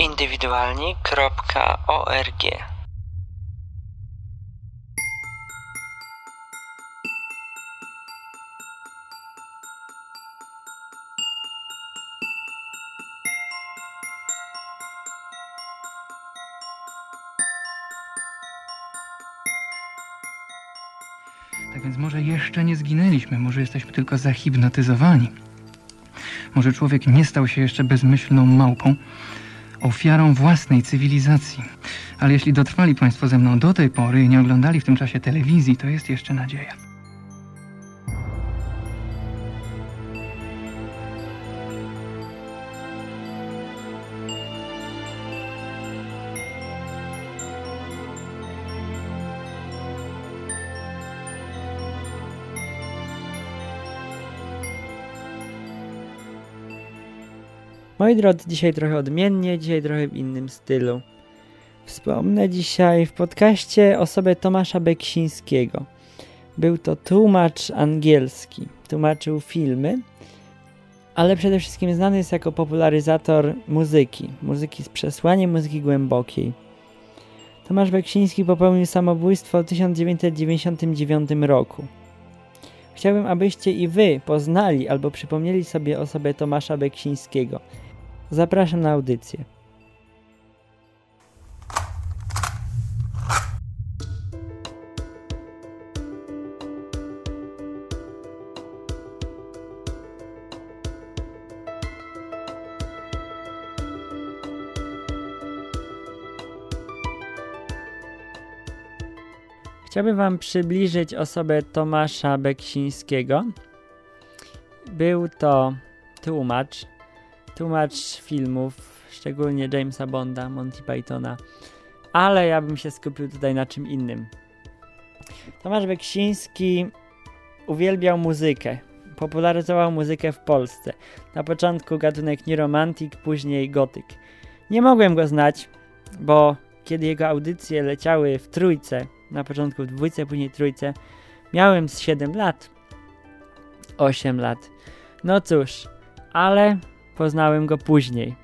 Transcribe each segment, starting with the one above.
indywidualni.org Tak więc może jeszcze nie zginęliśmy, może jesteśmy tylko zahipnotyzowani. Może człowiek nie stał się jeszcze bezmyślną małpą, ofiarą własnej cywilizacji. Ale jeśli dotrwali Państwo ze mną do tej pory i nie oglądali w tym czasie telewizji, to jest jeszcze nadzieja. Moi drodzy, dzisiaj trochę odmiennie, dzisiaj trochę w innym stylu. Wspomnę dzisiaj w podcaście osobę Tomasza Beksińskiego. Był to tłumacz angielski, tłumaczył filmy, ale przede wszystkim znany jest jako popularyzator muzyki, muzyki z przesłaniem, muzyki głębokiej. Tomasz Beksiński popełnił samobójstwo w 1999 roku. Chciałbym, abyście i wy poznali albo przypomnieli sobie osobę Tomasza Beksińskiego. Zapraszam na audycję. Chciałbym Wam przybliżyć osobę Tomasza Beksińskiego. Był to tłumacz, tłumacz filmów, szczególnie Jamesa Bonda, Monty Pythona, ale ja bym się skupił tutaj na czym innym. Tomasz Beksiński uwielbiał muzykę, popularyzował muzykę w Polsce. Na początku gatunek New Romantic, później gotyk. Nie mogłem go znać, bo kiedy jego audycje leciały w trójce, na początku w dwójce, później trójce, miałem z 7 lat. 8 lat. No cóż, ale poznałem go później.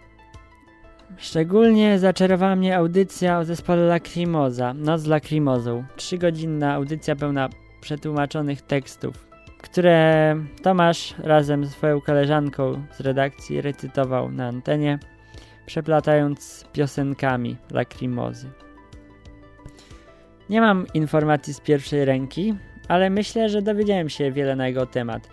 Szczególnie zaczarowała mnie audycja o zespole Lacrimosa, Noc z Lacrimozą. Trzygodzinna audycja pełna przetłumaczonych tekstów, które Tomasz razem z swoją koleżanką z redakcji recytował na antenie, przeplatając piosenkami Lacrimozy. Nie mam informacji z pierwszej ręki, ale myślę, że dowiedziałem się wiele na jego temat.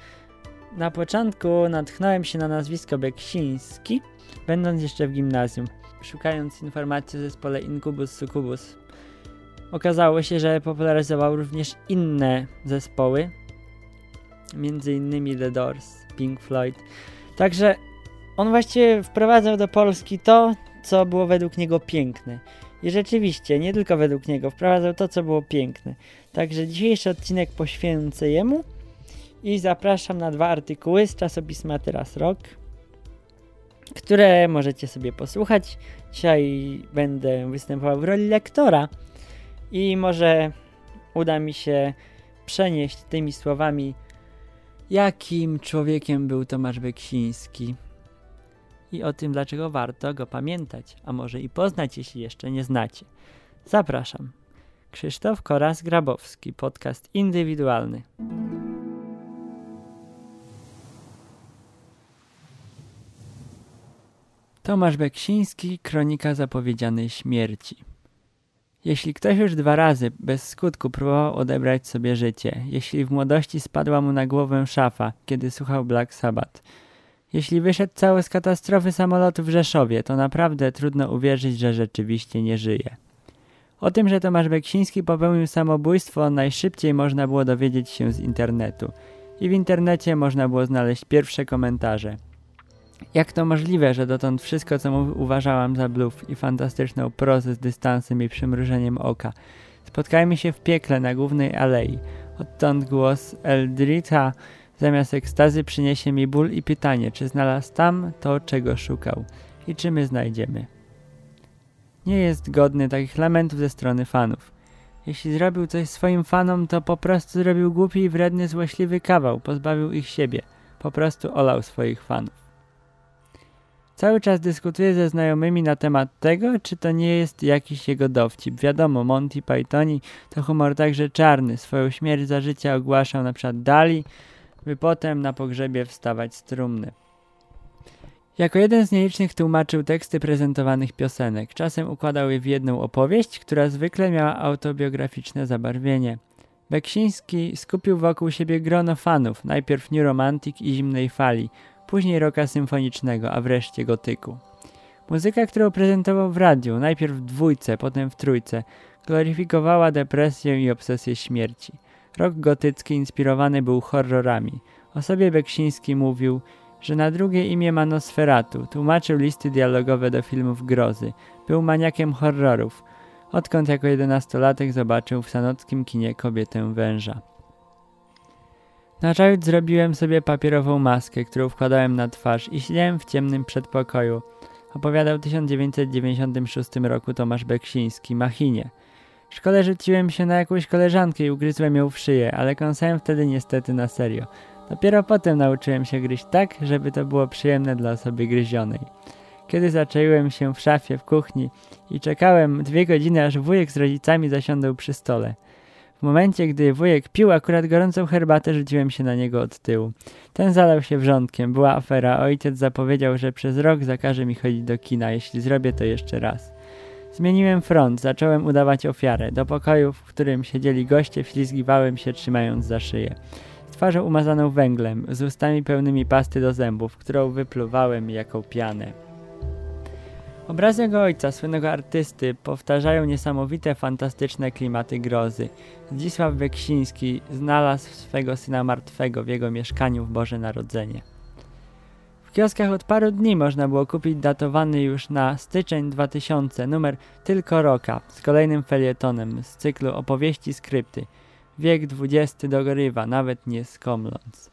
Na początku natchnąłem się na nazwisko Beksiński, będąc jeszcze w gimnazjum, szukając informacji o zespole Incubus Succubus. Okazało się, że popularyzował również inne zespoły, innymi The Doors, Pink Floyd. Także on właściwie wprowadzał do Polski to, co było według niego piękne. I rzeczywiście, nie tylko według niego, wprowadzał to, co było piękne. Także dzisiejszy odcinek poświęcę jemu i zapraszam na dwa artykuły z czasopisma Teraz Rok, które możecie sobie posłuchać. Dzisiaj będę występował w roli lektora i może uda mi się przenieść tymi słowami, jakim człowiekiem był Tomasz Beksiński i o tym, dlaczego warto go pamiętać, a może i poznać, jeśli jeszcze nie znacie. Zapraszam. Krzysztof Koras-Grabowski, podcast indywidualny. Tomasz Beksiński, kronika zapowiedzianej śmierci. Jeśli ktoś już dwa razy bez skutku próbował odebrać sobie życie, jeśli w młodości spadła mu na głowę szafa, kiedy słuchał Black Sabbath, jeśli wyszedł cały z katastrofy samolotu w Rzeszowie, to naprawdę trudno uwierzyć, że rzeczywiście nie żyje. O tym, że Tomasz Beksiński popełnił samobójstwo najszybciej można było dowiedzieć się z internetu. I w internecie można było znaleźć pierwsze komentarze. Jak to możliwe, że dotąd wszystko, co uważałam za bluf i fantastyczną prozę z dystansem i przymrużeniem oka. Spotkajmy się w piekle na głównej alei. Odtąd głos Eldrita Zamiast ekstazy przyniesie mi ból i pytanie, czy znalazł tam to, czego szukał i czy my znajdziemy. Nie jest godny takich lamentów ze strony fanów. Jeśli zrobił coś swoim fanom, to po prostu zrobił głupi i wredny, złośliwy kawał, pozbawił ich siebie. Po prostu olał swoich fanów. Cały czas dyskutuje ze znajomymi na temat tego, czy to nie jest jakiś jego dowcip. Wiadomo, Monty Pythoni to humor także czarny. Swoją śmierć za życia ogłaszał na przykład Dali, by potem na pogrzebie wstawać z trumny. Jako jeden z nielicznych tłumaczył teksty prezentowanych piosenek. Czasem układał je w jedną opowieść, która zwykle miała autobiograficzne zabarwienie. Beksiński skupił wokół siebie grono fanów, najpierw New Romantic i Zimnej Fali, później roka symfonicznego, a wreszcie gotyku. Muzyka, którą prezentował w radiu, najpierw w dwójce, potem w trójce, gloryfikowała depresję i obsesję śmierci. Rok gotycki inspirowany był horrorami. O sobie Beksiński mówił, że na drugie imię ma Nosferatu, tłumaczył listy dialogowe do filmów grozy, był maniakiem horrorów, odkąd jako jedenastolatek zobaczył w sanockim kinie kobietę węża. Nazajutrz zrobiłem sobie papierową maskę, którą wkładałem na twarz i siedziałem w ciemnym przedpokoju. Opowiadał w 1996 roku Tomasz Beksiński, Machinie. W szkole rzuciłem się na jakąś koleżankę i ugryzłem ją w szyję, ale kąsałem wtedy niestety na serio. Dopiero potem nauczyłem się gryźć tak, żeby to było przyjemne dla osoby gryzionej. Kiedy zaczęłem się w szafie w kuchni i czekałem dwie godziny, aż wujek z rodzicami zasiądą przy stole. W momencie, gdy wujek pił akurat gorącą herbatę, rzuciłem się na niego od tyłu. Ten zalał się wrzątkiem. Była afera. Ojciec zapowiedział, że przez rok zakaże mi chodzić do kina, jeśli zrobię to jeszcze raz. Zmieniłem front, zacząłem udawać ofiarę. Do pokoju, w którym siedzieli goście, wślizgiwałem się, trzymając za szyję. Z twarzą umazaną węglem, z ustami pełnymi pasty do zębów, którą wypluwałem jako pianę. Obrazy jego ojca, słynnego artysty, powtarzają niesamowite, fantastyczne klimaty grozy. Zdzisław Beksiński znalazł swego syna martwego w jego mieszkaniu w Boże Narodzenie. W kioskach od paru dni można było kupić datowany już na styczeń 2000 numer Tylko Roka z kolejnym felietonem z cyklu opowieści skrypty. Wiek XX dogorywa, nawet nie skomląc.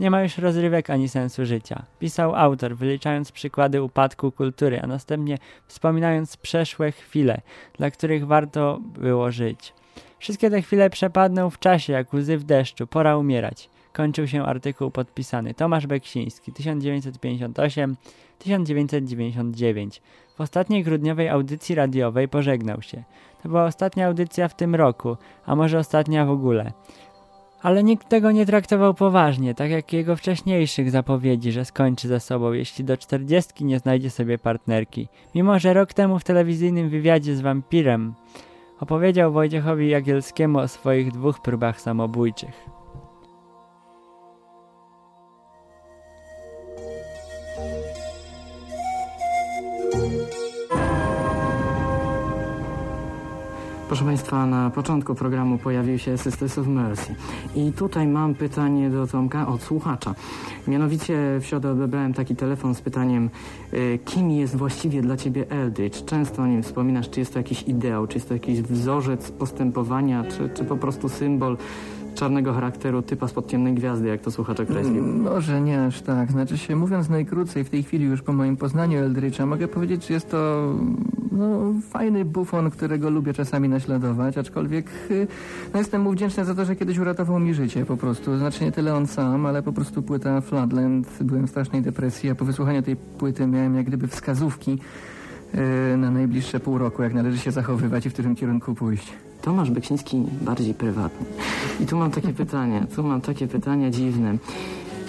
Nie ma już rozrywek ani sensu życia. Pisał autor, wyliczając przykłady upadku kultury, a następnie wspominając przeszłe chwile, dla których warto było żyć. Wszystkie te chwile przepadną w czasie, jak łzy w deszczu. Pora umierać. Kończył się artykuł podpisany Tomasz Beksiński, 1958-1999. W ostatniej grudniowej audycji radiowej pożegnał się. To była ostatnia audycja w tym roku, a może ostatnia w ogóle. Ale nikt tego nie traktował poważnie, tak jak jego wcześniejszych zapowiedzi, że skończy ze sobą, jeśli do czterdziestki nie znajdzie sobie partnerki. Mimo, że rok temu w telewizyjnym wywiadzie z wampirem opowiedział Wojciechowi Jagielskiemu o swoich dwóch próbach samobójczych. Proszę Państwa, na początku programu pojawił się Sisters of Mercy. I tutaj mam pytanie do Tomka od słuchacza. Mianowicie w środę odebrałem taki telefon z pytaniem, y, kim jest właściwie dla Ciebie Eldridge? Często o nim wspominasz, czy jest to jakiś ideał, czy jest to jakiś wzorzec postępowania, czy, czy po prostu symbol czarnego charakteru typa spod ciemnej gwiazdy, jak to słuchacz określił. Może nie aż tak. Znaczy się, mówiąc najkrócej, w tej chwili już po moim poznaniu Eldridge'a, mogę powiedzieć, że jest to no, fajny bufon, którego lubię czasami naśladować, aczkolwiek y, no, jestem mu wdzięczny za to, że kiedyś uratował mi życie po prostu. Znaczy nie tyle on sam, ale po prostu płyta Flatland. Byłem w strasznej depresji, a po wysłuchaniu tej płyty miałem jak gdyby wskazówki y, na najbliższe pół roku, jak należy się zachowywać i w którym kierunku pójść. Tomasz Beksiński bardziej prywatny. I tu mam takie pytanie, tu mam takie pytania dziwne.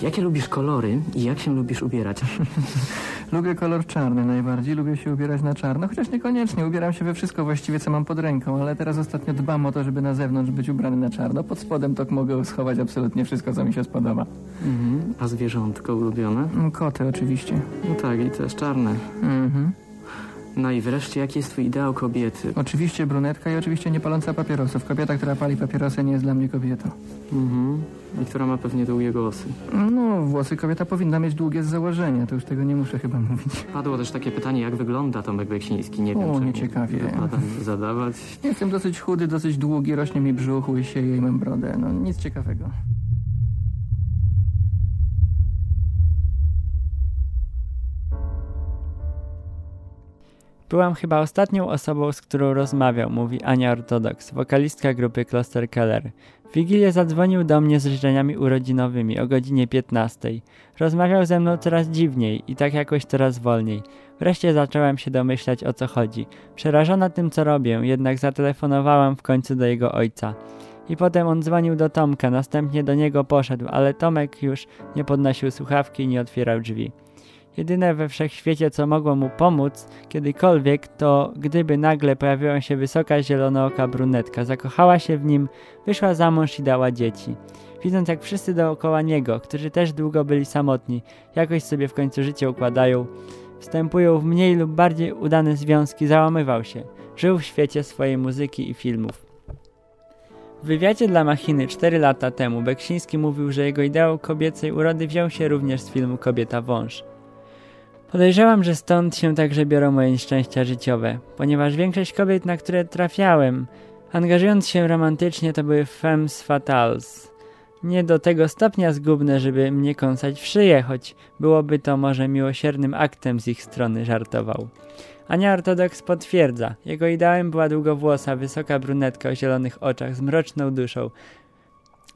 Jakie lubisz kolory i jak się lubisz ubierać? Lubię kolor czarny najbardziej, lubię się ubierać na czarno, chociaż niekoniecznie, ubieram się we wszystko właściwie, co mam pod ręką, ale teraz ostatnio dbam o to, żeby na zewnątrz być ubrany na czarno. Pod spodem to mogę schować absolutnie wszystko, co mi się spodoba. Mhm. A zwierzątko ulubione? Koty oczywiście. No tak, i też czarne. Mhm. No i wreszcie, jaki jest twój ideał kobiety? Oczywiście brunetka i oczywiście nie paląca papierosów. Kobieta, która pali papierosy nie jest dla mnie kobietą. Mhm. I która ma pewnie długie głosy. No, włosy kobieta powinna mieć długie z założenia, to już tego nie muszę chyba mówić. Padło też takie pytanie, jak wygląda Tomek Beksiński. Nie wiem, O, wypada mi zadawać. Jestem dosyć chudy, dosyć długi, rośnie mi brzuch, łysieje i mam brodę. No, nic ciekawego. Byłam chyba ostatnią osobą, z którą rozmawiał, mówi Ania Ortodoks, wokalistka grupy Kloster Keller. W Wigilię zadzwonił do mnie z życzeniami urodzinowymi o godzinie 15. Rozmawiał ze mną coraz dziwniej i tak jakoś coraz wolniej. Wreszcie zacząłem się domyślać o co chodzi. Przerażona tym co robię, jednak zatelefonowałam w końcu do jego ojca. I potem on dzwonił do Tomka, następnie do niego poszedł, ale Tomek już nie podnosił słuchawki i nie otwierał drzwi. Jedyne we wszechświecie, co mogło mu pomóc kiedykolwiek, to gdyby nagle pojawiła się wysoka zielonooka brunetka, zakochała się w nim, wyszła za mąż i dała dzieci. Widząc jak wszyscy dookoła niego, którzy też długo byli samotni, jakoś sobie w końcu życie układają, wstępują w mniej lub bardziej udane związki, załamywał się. Żył w świecie swojej muzyki i filmów. W wywiadzie dla Machiny 4 lata temu Beksiński mówił, że jego ideał kobiecej urody wziął się również z filmu Kobieta Wąż. Podejrzewam, że stąd się także biorą moje nieszczęścia życiowe, ponieważ większość kobiet, na które trafiałem, angażując się romantycznie, to były femmes fatales. Nie do tego stopnia zgubne, żeby mnie kąsać w szyję, choć byłoby to może miłosiernym aktem z ich strony, żartował. Ania Ortodoks potwierdza. Jego ideałem była długowłosa, wysoka brunetka o zielonych oczach z mroczną duszą,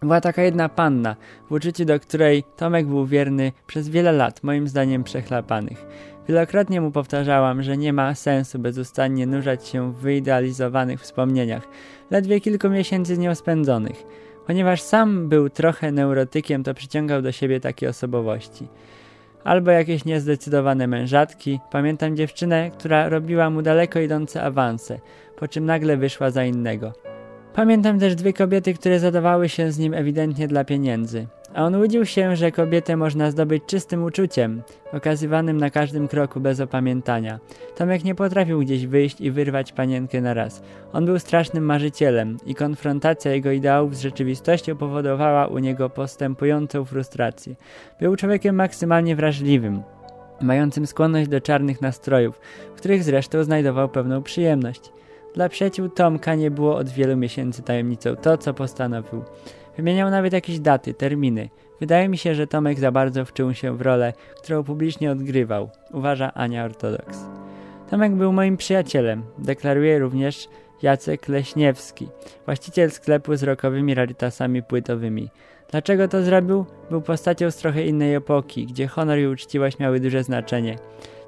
była taka jedna panna, w uczuciu do której Tomek był wierny przez wiele lat, moim zdaniem przechlapanych. Wielokrotnie mu powtarzałam, że nie ma sensu bezustannie nurzać się w wyidealizowanych wspomnieniach, ledwie kilku miesięcy z nią spędzonych. Ponieważ sam był trochę neurotykiem, to przyciągał do siebie takie osobowości. Albo jakieś niezdecydowane mężatki. Pamiętam dziewczynę, która robiła mu daleko idące awanse, po czym nagle wyszła za innego. Pamiętam też dwie kobiety, które zadawały się z nim ewidentnie dla pieniędzy. A on łudził się, że kobietę można zdobyć czystym uczuciem, okazywanym na każdym kroku bez opamiętania. Tomek nie potrafił gdzieś wyjść i wyrwać panienkę na raz. On był strasznym marzycielem i konfrontacja jego ideałów z rzeczywistością powodowała u niego postępującą frustrację. Był człowiekiem maksymalnie wrażliwym, mającym skłonność do czarnych nastrojów, w których zresztą znajdował pewną przyjemność. Dla przyjaciół Tomka nie było od wielu miesięcy tajemnicą to, co postanowił. Wymieniał nawet jakieś daty, terminy. Wydaje mi się, że Tomek za bardzo wczuł się w rolę, którą publicznie odgrywał, uważa Ania Ortodoks. Tomek był moim przyjacielem, deklaruje również Jacek Leśniewski, właściciel sklepu z rokowymi rarytasami płytowymi. Dlaczego to zrobił? Był postacią z trochę innej epoki, gdzie honor i uczciwość miały duże znaczenie.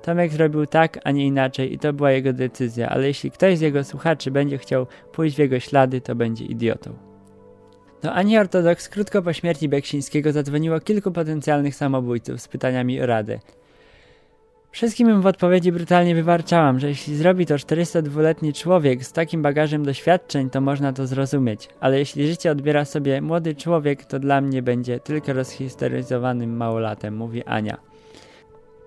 Tomek zrobił tak, a nie inaczej i to była jego decyzja, ale jeśli ktoś z jego słuchaczy będzie chciał pójść w jego ślady, to będzie idiotą. Do Ani Ortodoks krótko po śmierci Beksińskiego zadzwoniło kilku potencjalnych samobójców z pytaniami o radę. Wszystkim im w odpowiedzi brutalnie wywarczałam, że jeśli zrobi to 402-letni człowiek z takim bagażem doświadczeń, to można to zrozumieć, ale jeśli życie odbiera sobie młody człowiek, to dla mnie będzie tylko rozhistoryzowanym małolatem, mówi Ania.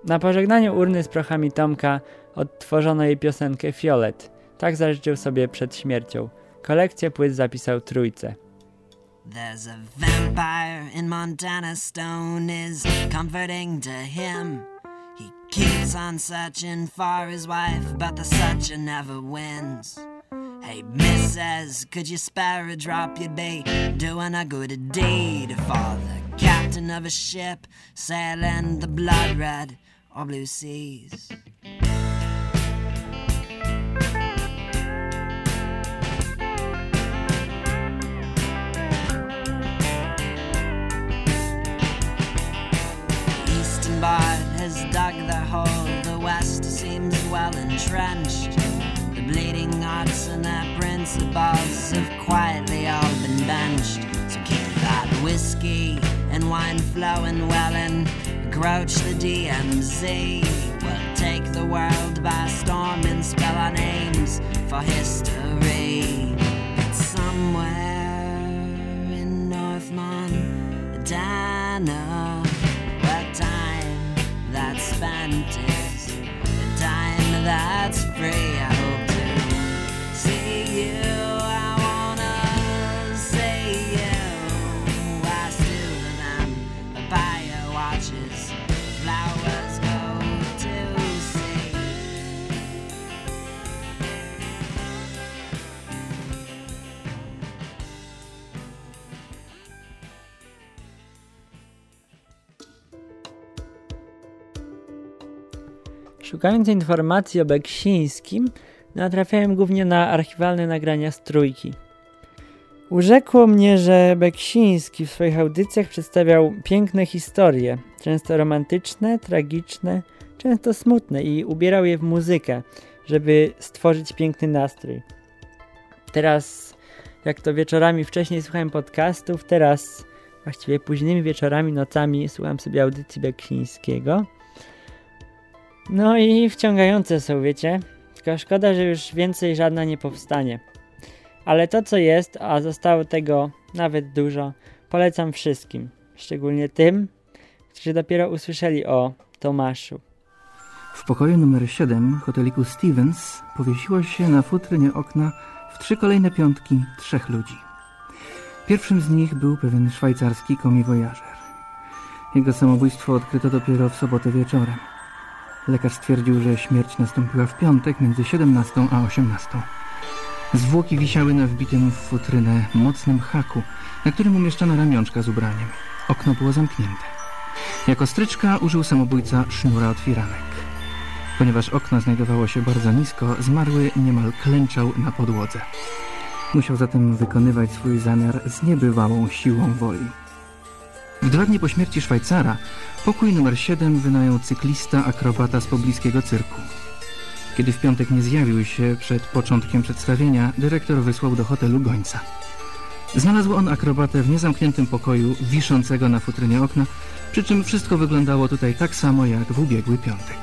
Na pożegnaniu urny z prochami Tomka odtworzono jej piosenkę Fiolet. Tak zażyczył sobie przed śmiercią. Kolekcję płyt zapisał trójce. There's a vampire in Montana Stone is comforting to him. He keeps on searching for his wife, but the searcher never wins. Hey, missus, could you spare a drop? You'd be doing a good deed for the captain of a ship sailing the blood red or blue seas. Has dug their hole, the west seems well entrenched. The bleeding hearts and their principles have quietly all been benched. So keep that whiskey and wine flowing well and Crouch the DMZ. We'll take the world by storm and spell our names for history. It's somewhere in North Montana, Szukając informacji o Beksińskim, natrafiałem głównie na archiwalne nagrania z trójki. Urzekło mnie, że Beksiński w swoich audycjach przedstawiał piękne historie, często romantyczne, tragiczne, często smutne i ubierał je w muzykę, żeby stworzyć piękny nastrój. Teraz, jak to wieczorami wcześniej słuchałem podcastów, teraz właściwie późnymi wieczorami, nocami słucham sobie audycji Beksińskiego. No i wciągające są, wiecie? Tylko szkoda, że już więcej żadna nie powstanie. Ale to co jest, a zostało tego nawet dużo, polecam wszystkim. Szczególnie tym, którzy dopiero usłyszeli o Tomaszu. W pokoju numer 7 hoteliku Stevens powiesiło się na futrynie okna w trzy kolejne piątki trzech ludzi. Pierwszym z nich był pewien szwajcarski komiwojażer. Jego samobójstwo odkryto dopiero w sobotę wieczorem. Lekarz stwierdził, że śmierć nastąpiła w piątek między 17 a 18. Zwłoki wisiały na wbitym w futrynę mocnym haku, na którym umieszczono ramionczka z ubraniem. Okno było zamknięte. Jako stryczka użył samobójca sznura od firanek. Ponieważ okno znajdowało się bardzo nisko, zmarły niemal klęczał na podłodze. Musiał zatem wykonywać swój zamiar z niebywałą siłą woli. Dwa dni po śmierci Szwajcara pokój numer 7 wynajął cyklista akrobata z pobliskiego cyrku. Kiedy w piątek nie zjawił się przed początkiem przedstawienia, dyrektor wysłał do hotelu gońca. Znalazł on akrobatę w niezamkniętym pokoju wiszącego na futrynie okna, przy czym wszystko wyglądało tutaj tak samo jak w ubiegły piątek.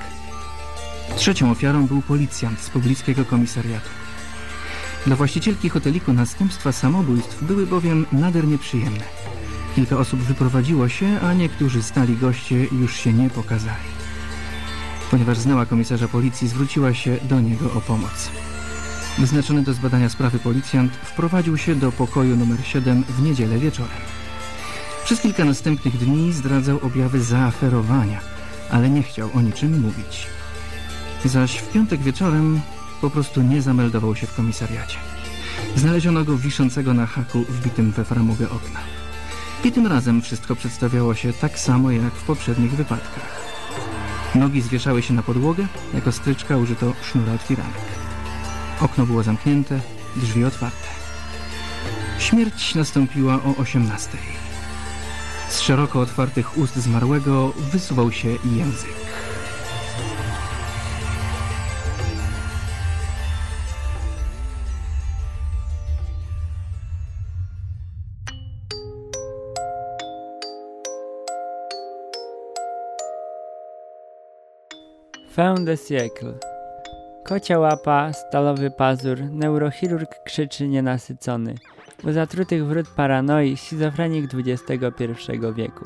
Trzecią ofiarą był policjant z pobliskiego komisariatu. Dla właścicielki hoteliku następstwa samobójstw były bowiem nader nieprzyjemne. Kilka osób wyprowadziło się, a niektórzy stali goście już się nie pokazali. Ponieważ znała komisarza policji, zwróciła się do niego o pomoc. Wyznaczony do zbadania sprawy policjant wprowadził się do pokoju numer 7 w niedzielę wieczorem. Przez kilka następnych dni zdradzał objawy zaaferowania, ale nie chciał o niczym mówić. Zaś w piątek wieczorem po prostu nie zameldował się w komisariacie. Znaleziono go wiszącego na haku wbitym we framugę okna. I tym razem wszystko przedstawiało się tak samo jak w poprzednich wypadkach. Nogi zwieszały się na podłogę, jako stryczka użyto sznura od firanek. Okno było zamknięte, drzwi otwarte. Śmierć nastąpiła o 18. Z szeroko otwartych ust zmarłego wysuwał się język. Fin de siècle. Kocia łapa, stalowy pazur, neurochirurg krzyczy nienasycony. U zatrutych wrót paranoi schizofrenik XXI wieku.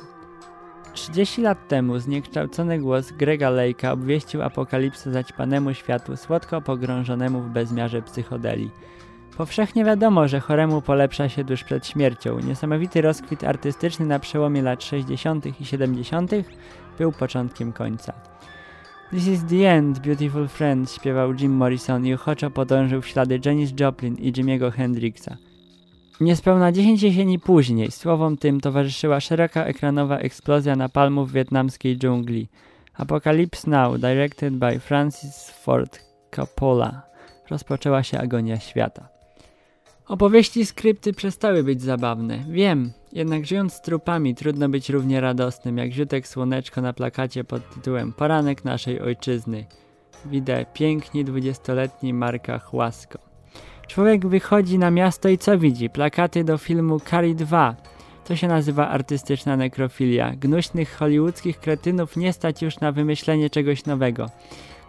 30 lat temu zniekształcony głos Grega Lake'a obwieścił apokalipsę zaćpanemu światu słodko pogrążonemu w bezmiarze psychodeli. Powszechnie wiadomo, że choremu polepsza się tuż przed śmiercią. Niesamowity rozkwit artystyczny na przełomie lat 60. i 70. był początkiem końca. This is the end, beautiful friend, śpiewał Jim Morrison i ochoczo podążył w ślady Janis Joplin i Jimmy'ego Hendrixa. Niespełna 10 jesieni później słowom tym towarzyszyła szeroka ekranowa eksplozja napalmów w wietnamskiej dżungli. Apocalypse Now, directed by Francis Ford Coppola. Rozpoczęła się agonia świata. Opowieści skrypty przestały być zabawne. Wiem, jednak żyjąc z trupami trudno być równie radosnym jak ziutek słoneczko na plakacie pod tytułem Poranek naszej ojczyzny. Widzę piękni dwudziestoletni Marka Chłasko. Człowiek wychodzi na miasto i co widzi? Plakaty do filmu Kari 2. To się nazywa artystyczna nekrofilia. Gnuśnych hollywoodzkich kretynów nie stać już na wymyślenie czegoś nowego.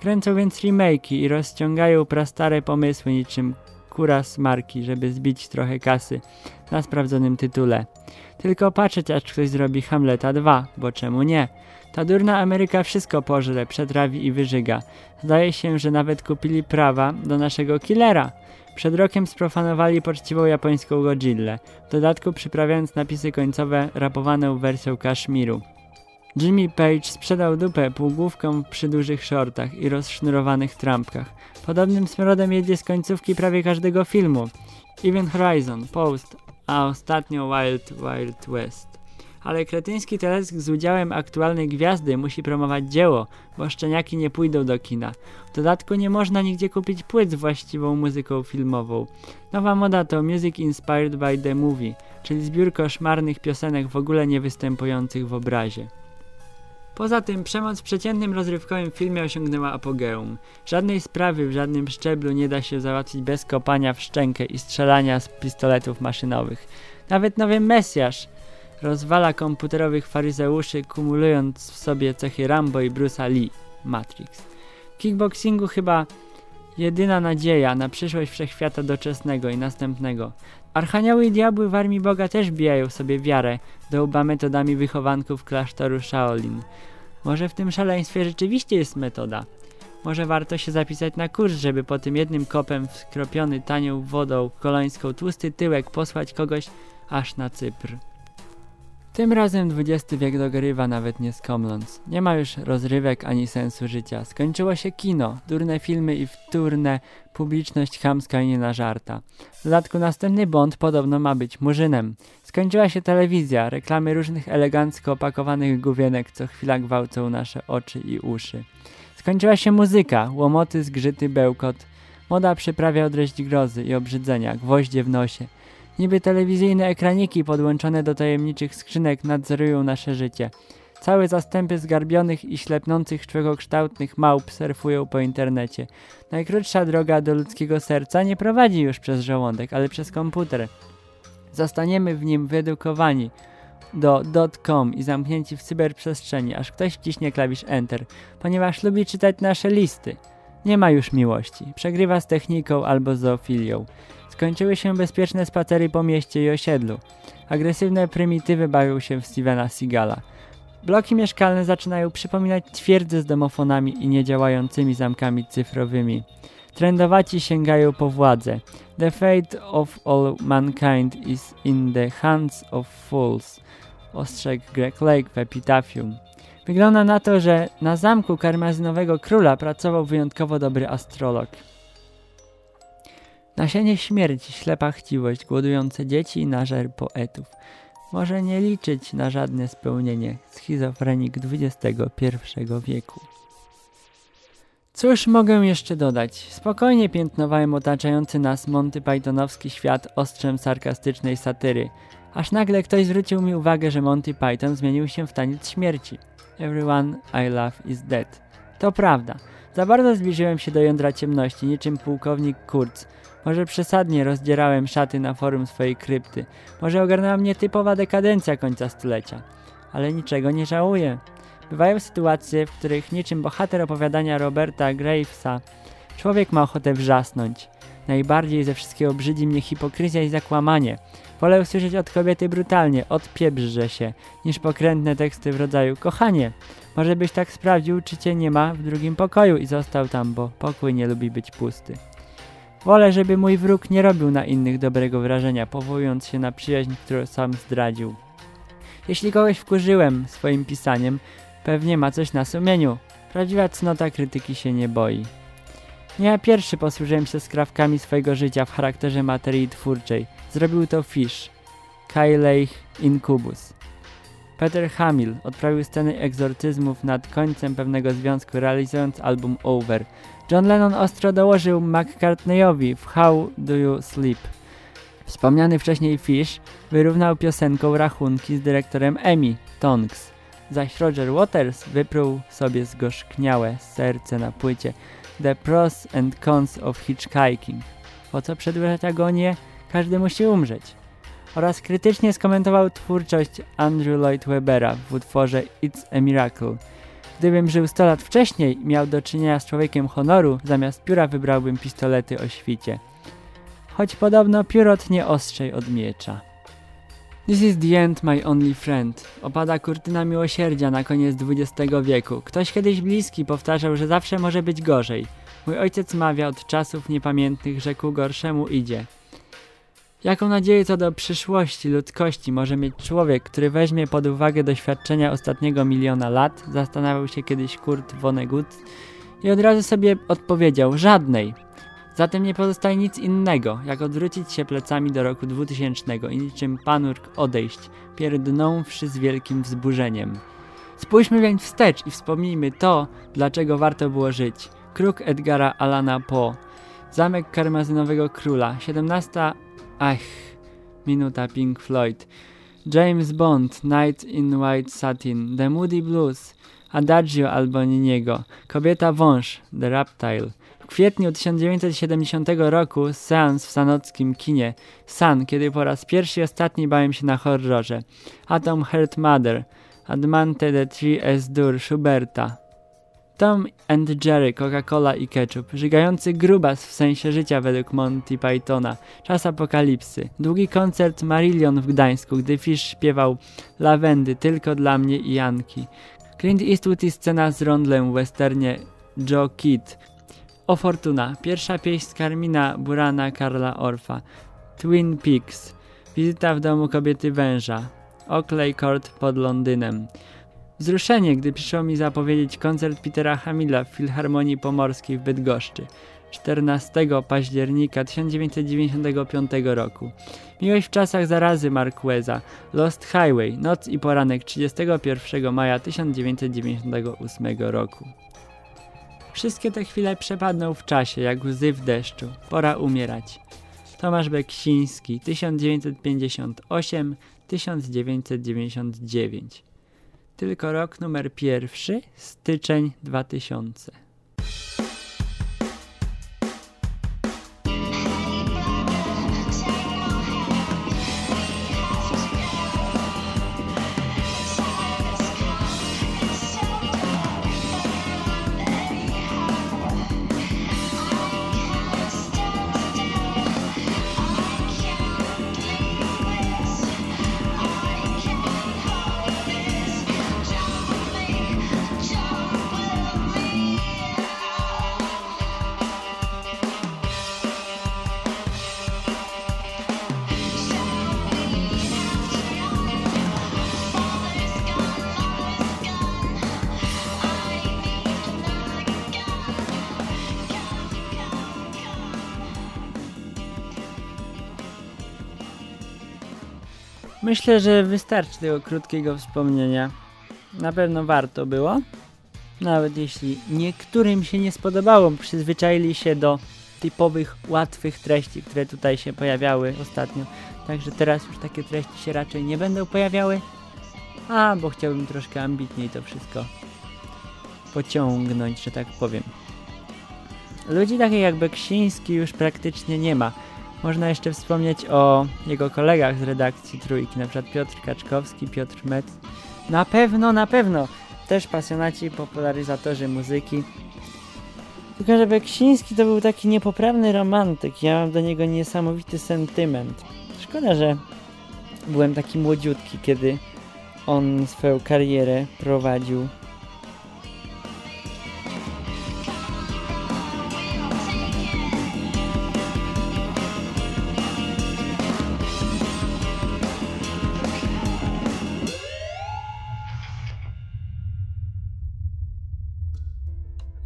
Kręcą więc remake'i i rozciągają prastare pomysły niczym kura z marki, żeby zbić trochę kasy na sprawdzonym tytule. Tylko patrzeć, aż ktoś zrobi Hamleta 2, bo czemu nie? Ta durna Ameryka wszystko pożre, przetrawi i wyżyga. Zdaje się, że nawet kupili prawa do naszego killera. Przed rokiem sprofanowali poczciwą japońską Godzillę, w dodatku przyprawiając napisy końcowe rapowaną wersją Kaszmiru. Jimmy Page sprzedał dupę półgłówkom przy dużych shortach i rozsznurowanych trampkach. Podobnym smrodem jedzie z końcówki prawie każdego filmu. Event Horizon, Post, a ostatnio Wild Wild West. ale kretyński teledysk z udziałem aktualnej gwiazdy musi promować dzieło, bo szczeniaki nie pójdą do kina. W dodatku nie można nigdzie kupić płyt z właściwą muzyką filmową. Nowa moda to Music Inspired by the Movie, czyli zbiór koszmarnych piosenek w ogóle nie występujących w obrazie. Poza tym przemoc w przeciętnym rozrywkowym filmie osiągnęła apogeum. Żadnej sprawy w żadnym szczeblu nie da się załatwić bez kopania w szczękę i strzelania z pistoletów maszynowych. Nawet nowy Mesjasz rozwala komputerowych faryzeuszy, kumulując w sobie cechy Rambo i Bruce'a Lee, Matrix. W kickboxingu chyba jedyna nadzieja na przyszłość wszechświata doczesnego i następnego. Archanioły i diabły w armii Boga też bijają sobie wiarę do łba metodami wychowanków klasztoru Shaolin. Może w tym szaleństwie rzeczywiście jest metoda. Może warto się zapisać na kurs, żeby po tym jednym kopem wskropiony tanią wodą kolońską tłusty tyłek posłać kogoś aż na Cypr. Tym razem XX wiek dogrywa nawet nie skomląc. Nie ma już rozrywek ani sensu życia. Skończyło się kino, durne filmy i wtórne, publiczność chamska i nie na żarta. W dodatku następny Bond podobno ma być murzynem. Skończyła się telewizja, reklamy różnych elegancko opakowanych główienek, co chwila gwałcą nasze oczy i uszy. Skończyła się muzyka, łomoty, zgrzyty, bełkot. Moda przyprawia odreść grozy i obrzydzenia, gwoździe w nosie – Niby telewizyjne ekraniki podłączone do tajemniczych skrzynek nadzorują nasze życie. Całe zastępy zgarbionych i ślepnących człowiekokształtnych małp surfują po internecie. Najkrótsza droga do ludzkiego serca nie prowadzi już przez żołądek, ale przez komputer. Zostaniemy w nim wyedukowani do .com i zamknięci w cyberprzestrzeni, aż ktoś wciśnie klawisz Enter, ponieważ lubi czytać nasze listy. Nie ma już miłości. Przegrywa z techniką albo zoofilią. Skończyły się bezpieczne spacery po mieście i osiedlu. Agresywne prymitywy bawią się w Stevena Seagala. Bloki mieszkalne zaczynają przypominać twierdze z domofonami i niedziałającymi zamkami cyfrowymi. Trendowaci sięgają po władzę. The fate of all mankind is in the hands of fools, ostrzegł Greg Lake w epitafium. Wygląda na to, że na zamku karmazynowego króla pracował wyjątkowo dobry astrolog. Nasienie śmierci, ślepa chciwość, głodujące dzieci i nażer poetów. Może nie liczyć na żadne spełnienie schizofrenik XXI wieku. Cóż mogę jeszcze dodać? Spokojnie piętnowałem otaczający nas Monty Pythonowski świat ostrzem sarkastycznej satyry, aż nagle ktoś zwrócił mi uwagę, że Monty Python zmienił się w taniec śmierci. Everyone I love is dead. To prawda. Za bardzo zbliżyłem się do jądra ciemności, niczym pułkownik Kurz, może przesadnie rozdzierałem szaty na forum swojej krypty. Może ogarnęła mnie typowa dekadencja końca stulecia. Ale niczego nie żałuję. Bywają sytuacje, w których niczym bohater opowiadania Roberta Gravesa człowiek ma ochotę wrzasnąć. Najbardziej ze wszystkiego brzydzi mnie hipokryzja i zakłamanie. Wolę usłyszeć od kobiety brutalnie, odpiebrze się, niż pokrętne teksty w rodzaju kochanie, może byś tak sprawdził, czy cię nie ma w drugim pokoju i został tam, bo pokój nie lubi być pusty. Wolę, żeby mój wróg nie robił na innych dobrego wrażenia, powołując się na przyjaźń, którą sam zdradził. Jeśli kogoś wkurzyłem swoim pisaniem, pewnie ma coś na sumieniu. Prawdziwa cnota krytyki się nie boi. Nie ja pierwszy posłużyłem się skrawkami swojego życia w charakterze materii twórczej. Zrobił to Fish, Kylech Incubus. Peter Hamill odprawił sceny egzorcyzmów nad końcem pewnego związku, realizując album Over – John Lennon ostro dołożył McCartneyowi w How Do You Sleep. Wspomniany wcześniej Fish wyrównał piosenką rachunki z dyrektorem Emmy, Tonks. Zaś Roger Waters wypruł sobie zgorzkniałe serce na płycie The Pros and Cons of Hitchhiking. Po co przedłużać agonię? Każdy musi umrzeć. Oraz krytycznie skomentował twórczość Andrew Lloyd Webbera w utworze It's a Miracle – Gdybym żył 100 lat wcześniej i miał do czynienia z człowiekiem honoru, zamiast pióra wybrałbym pistolety o świcie. Choć podobno pióro tnie ostrzej od miecza. This is the end, my only friend. Opada kurtyna miłosierdzia na koniec XX wieku. Ktoś kiedyś bliski powtarzał, że zawsze może być gorzej. Mój ojciec mawia od czasów niepamiętnych, że ku gorszemu idzie. Jaką nadzieję co do przyszłości ludzkości może mieć człowiek, który weźmie pod uwagę doświadczenia ostatniego miliona lat? Zastanawiał się kiedyś Kurt Vonnegut i od razu sobie odpowiedział: żadnej. Zatem nie pozostaje nic innego, jak odwrócić się plecami do roku 2000 i niczym panurk odejść, pierdnąwszy z wielkim wzburzeniem. Spójrzmy więc wstecz i wspomnijmy to, dlaczego warto było żyć. Kruk Edgara Alana Poe, Zamek Karmazynowego Króla, 17... Ach, minuta Pink Floyd, James Bond, Night in White Satin, The Moody Blues, Adagio Alboniniego, Kobieta Wąż, The Reptile, kwietniu 1970 roku seans w sanockim kinie San, kiedy po raz pierwszy i ostatni bałem się na horrorze. Atom Heart Mother, Admante de Tri es Dur Schuberta. Tom and Jerry, Coca-Cola i ketchup. Żygający grubas w sensie życia według Monty Pythona. Czas apokalipsy. Długi koncert Marillion w Gdańsku, gdy Fish śpiewał Lawendy tylko dla mnie i Janki. Clint Eastwood i scena z rondlem w westernie Joe Kidd. O Fortuna. Pierwsza pieśń z Carmina Burana Karla Orfa. Twin Peaks. Wizyta w domu kobiety węża. Oakley Court pod Londynem. Wzruszenie, gdy przyszło mi zapowiedzieć koncert Petera Hamila w Filharmonii Pomorskiej w Bydgoszczy 14 października 1995 roku. Miłość w czasach zarazy Marqueza, Lost Highway, Noc i poranek 31 maja 1998 roku. Wszystkie te chwile przepadną w czasie, jak łzy w deszczu. Pora umierać. Tomasz Beksiński, 1958-1999. Tylko rok numer pierwszy, styczeń 2000. Myślę, że wystarczy tego krótkiego wspomnienia. Na pewno warto było. Nawet jeśli niektórym się nie spodobało, przyzwyczaili się do typowych, łatwych treści, które tutaj się pojawiały ostatnio. Także teraz już takie treści się raczej nie będą pojawiały. A, bo chciałbym troszkę ambitniej to wszystko pociągnąć, że tak powiem. Ludzi takich jak Beksiński już praktycznie nie ma. Można jeszcze wspomnieć o jego kolegach z redakcji Trójki, na przykład Piotr Kaczkowski, Piotr Metz. Na pewno, na pewno też pasjonaci i popularyzatorzy muzyki. Tylko, że Beksiński to był taki niepoprawny romantyk. Ja mam do niego niesamowity sentyment. Szkoda, że byłem taki młodziutki, kiedy on swoją karierę prowadził.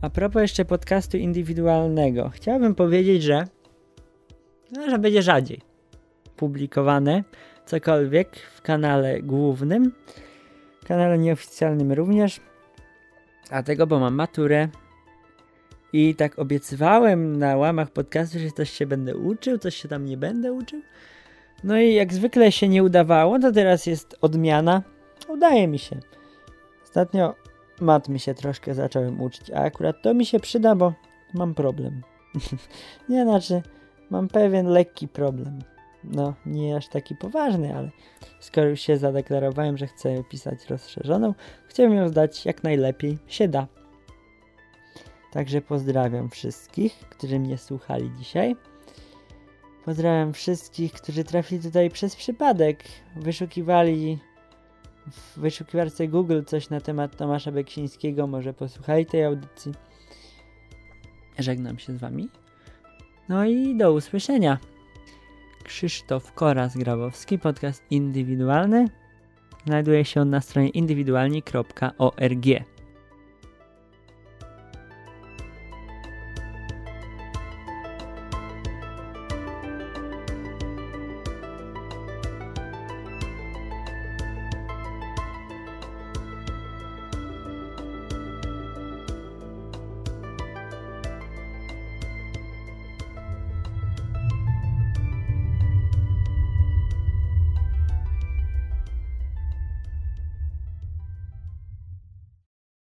A propos jeszcze podcastu indywidualnego, chciałbym powiedzieć, że, no, że będzie rzadziej publikowane cokolwiek w kanale głównym, kanale nieoficjalnym również, a tego, bo mam maturę i tak obiecywałem na łamach podcastu, że coś się będę uczył, coś się tam nie będę uczył. No i jak zwykle się nie udawało, to teraz jest odmiana. Udaje mi się. Ostatnio mat mi się troszkę zacząłem uczyć, a akurat to mi się przyda, bo mam problem. nie, znaczy, mam pewien lekki problem. No, nie aż taki poważny, ale skoro już się zadeklarowałem, że chcę pisać rozszerzoną, chciałbym ją zdać jak najlepiej się da. Także pozdrawiam wszystkich, którzy mnie słuchali dzisiaj. Pozdrawiam wszystkich, którzy trafili tutaj przez przypadek. Wyszukiwali w wyszukiwarce Google coś na temat Tomasza Beksińskiego. Może posłuchali tej audycji. Żegnam się z wami. No i do usłyszenia. Krzysztof Koras-Grabowski, podcast indywidualny. Znajduje się on na stronie indywidualni.org.